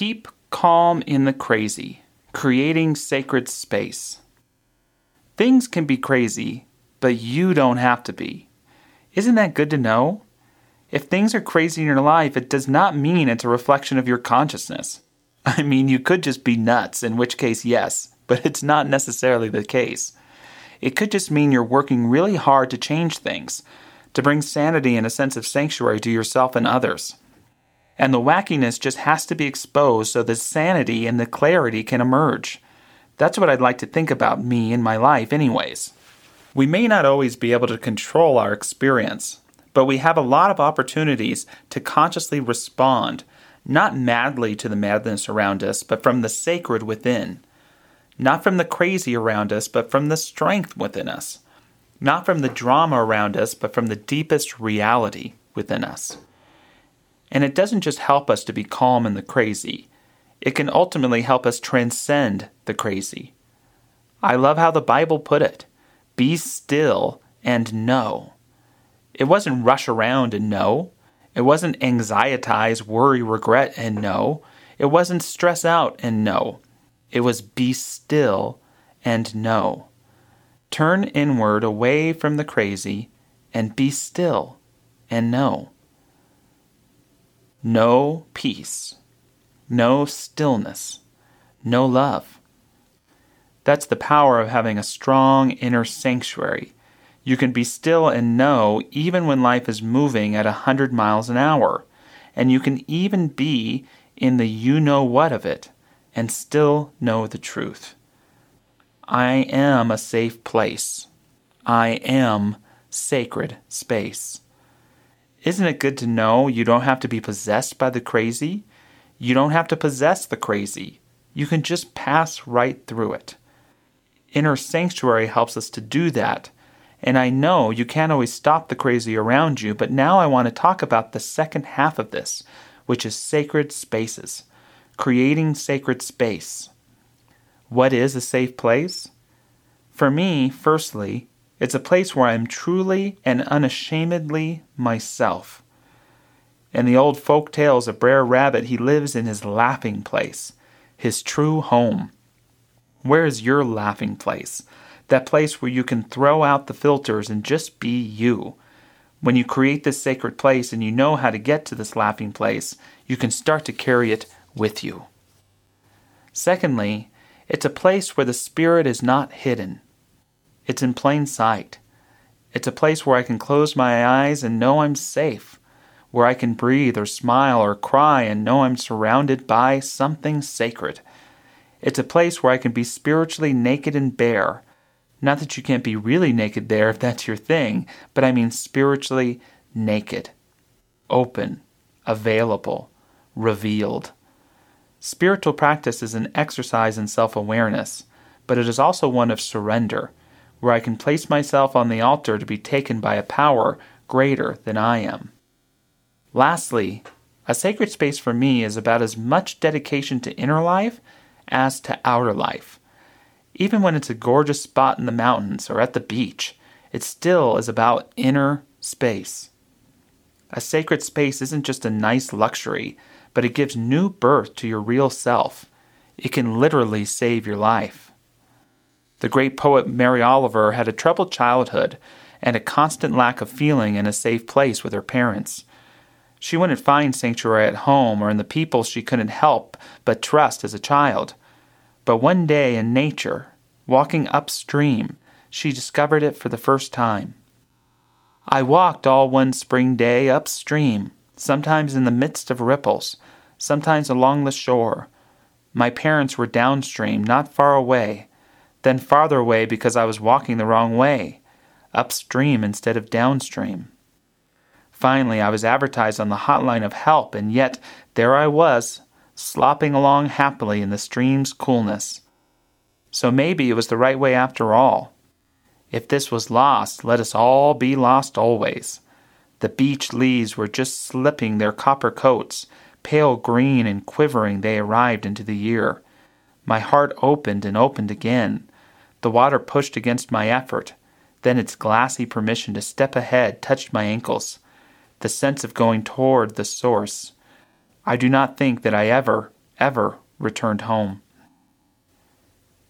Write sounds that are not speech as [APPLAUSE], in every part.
Keep calm in the crazy, creating sacred space. Things can be crazy, but you don't have to be. Isn't that good to know? If things are crazy in your life, it does not mean it's a reflection of your consciousness. [LAUGHS] I mean, you could just be nuts, in which case, yes, but it's not necessarily the case. It could just mean you're working really hard to change things, to bring sanity and a sense of sanctuary to yourself and others. And the wackiness just has to be exposed so the sanity and the clarity can emerge. That's what I'd like to think about me and my life, anyways. We may not always be able to control our experience, but we have a lot of opportunities to consciously respond, not madly to the madness around us, but from the sacred within. Not from the crazy around us, but from the strength within us. Not from the drama around us, but from the deepest reality within us. And it doesn't just help us to be calm in the crazy, it can ultimately help us transcend the crazy. I love how the Bible put it be still and know. It wasn't rush around and know. It wasn't anxietize, worry, regret, and know. It wasn't stress out and know. It was be still and know. Turn inward away from the crazy and be still and know. No peace, no stillness, no love. That's the power of having a strong inner sanctuary you can be still and know even when life is moving at a 100 miles an hour. And you can even be in the you know what of it and still know the truth. I am a safe place. I am sacred space. Isn't it good to know you don't have to be possessed by the crazy? You don't have to possess the crazy. You can just pass right through it. Inner sanctuary helps us to do that and I know you can't always stop the crazy around you, but now I want to talk about the second half of this, which is sacred spaces. Creating sacred space. What is a safe place? For me, firstly, it's a place where I'm truly and unashamedly myself. In the old folk tales of Brer Rabbit, he lives in his laughing place, his true home. Where is your laughing place? that place where you can throw out the filters and just be you. When you create this sacred place and you know how to get to this laughing place, you can start to carry it with you. Secondly, it's a place where the Spirit is not hidden. It's in plain sight. It's a place where I can close my eyes and know I'm safe, where I can breathe or smile or cry and know I'm surrounded by something sacred. It's a place where I can be spiritually naked and bare, not that you can't be really naked there if that's your thing, but I mean spiritually naked, open, available, revealed. Spiritual practice is an exercise in self awareness, but it is also one of surrender, where I can place myself on the altar to be taken by a power greater than I am. Lastly, a sacred space for me is about as much dedication to inner life as to outer life. Even when it's a gorgeous spot in the mountains or at the beach, it still is about inner space. A sacred space isn't just a nice luxury, but it gives new birth to your real self. It can literally save your life. The great poet Mary Oliver had a troubled childhood and a constant lack of feeling in a safe place with her parents. She wouldn't find sanctuary at home or in the people she couldn't help but trust as a child. But one day in nature, walking upstream, she discovered it for the first time. I walked all one spring day upstream, sometimes in the midst of ripples, sometimes along the shore. My parents were downstream, not far away, then farther away because I was walking the wrong way, upstream instead of downstream. Finally, I was advertised on the hotline of help, and yet there I was, slopping along happily in the stream's coolness. So maybe it was the right way after all. If this was lost, let us all be lost always. The beech leaves were just slipping their copper coats, pale green and quivering they arrived into the year. My heart opened and opened again. The water pushed against my effort. Then its glassy permission to step ahead touched my ankles. The sense of going toward the source. I do not think that I ever, ever returned home.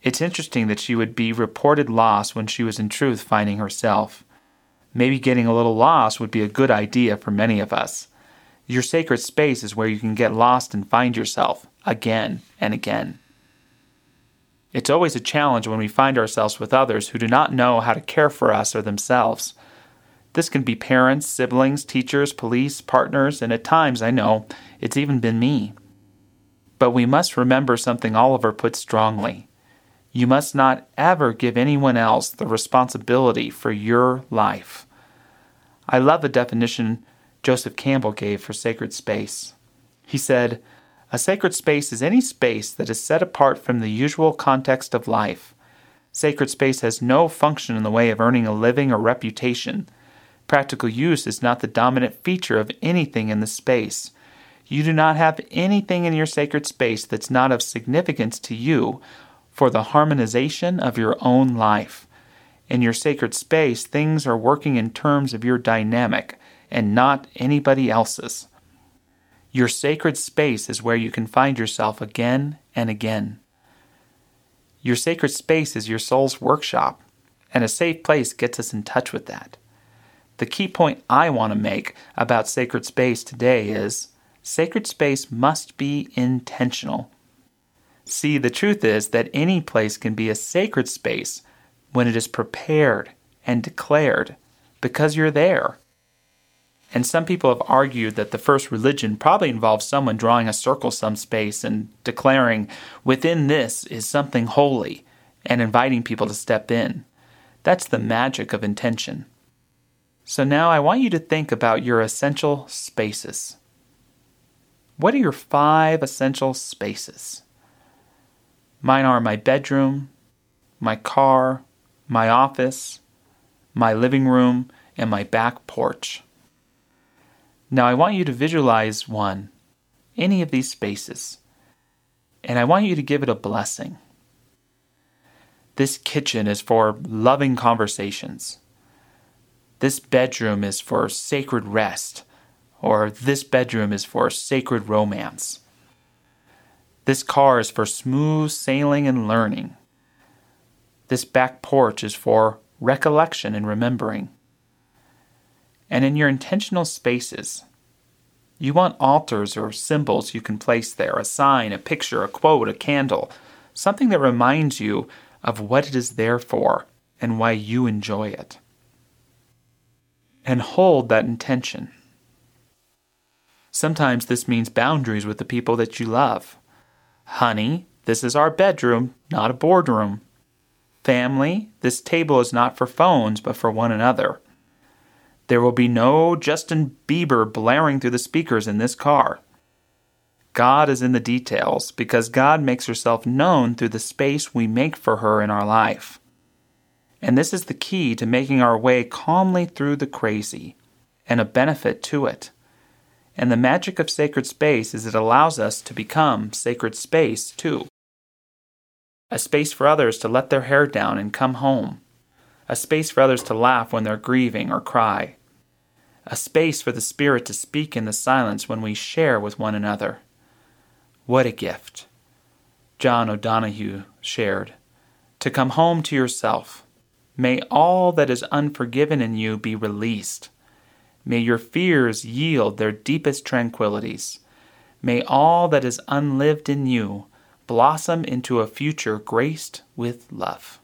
It's interesting that she would be reported lost when she was in truth finding herself. Maybe getting a little lost would be a good idea for many of us. Your sacred space is where you can get lost and find yourself again and again. It's always a challenge when we find ourselves with others who do not know how to care for us or themselves. This can be parents, siblings, teachers, police, partners, and at times, I know, it's even been me. But we must remember something Oliver put strongly. You must not ever give anyone else the responsibility for your life. I love the definition Joseph Campbell gave for sacred space. He said, A sacred space is any space that is set apart from the usual context of life. Sacred space has no function in the way of earning a living or reputation. Practical use is not the dominant feature of anything in the space. You do not have anything in your sacred space that's not of significance to you for the harmonization of your own life. In your sacred space, things are working in terms of your dynamic and not anybody else's. Your sacred space is where you can find yourself again and again. Your sacred space is your soul's workshop, and a safe place gets us in touch with that. The key point I want to make about sacred space today is sacred space must be intentional. See, the truth is that any place can be a sacred space when it is prepared and declared because you're there. And some people have argued that the first religion probably involves someone drawing a circle some space and declaring, within this is something holy, and inviting people to step in. That's the magic of intention. So now I want you to think about your essential spaces. What are your five essential spaces? Mine are my bedroom, my car, my office, my living room, and my back porch. Now I want you to visualize one, any of these spaces, and I want you to give it a blessing. This kitchen is for loving conversations. This bedroom is for sacred rest, or this bedroom is for sacred romance. This car is for smooth sailing and learning. This back porch is for recollection and remembering and in your intentional spaces. You want altars or symbols you can place there a sign, a picture, a quote, a candle, something that reminds you of what it is there for and why you enjoy it. And hold that intention. Sometimes this means boundaries with the people that you love. Honey, this is our bedroom, not a boardroom. Family, this table is not for phones, but for one another. There will be no Justin Bieber blaring through the speakers in this car. God is in the details because God makes herself known through the space we make for her in our life. And this is the key to making our way calmly through the crazy and a benefit to it. And the magic of sacred space is it allows us to become sacred space too. A space for others to let their hair down and come home. A space for others to laugh when they're grieving or cry a space for the Spirit to speak in the silence when we share with one another. What a gift! John O'Donohue shared. To come home to yourself. May all that is unforgiven in you be released. May your fears yield their deepest tranquillities. May all that is unlived in you blossom into a future graced with love.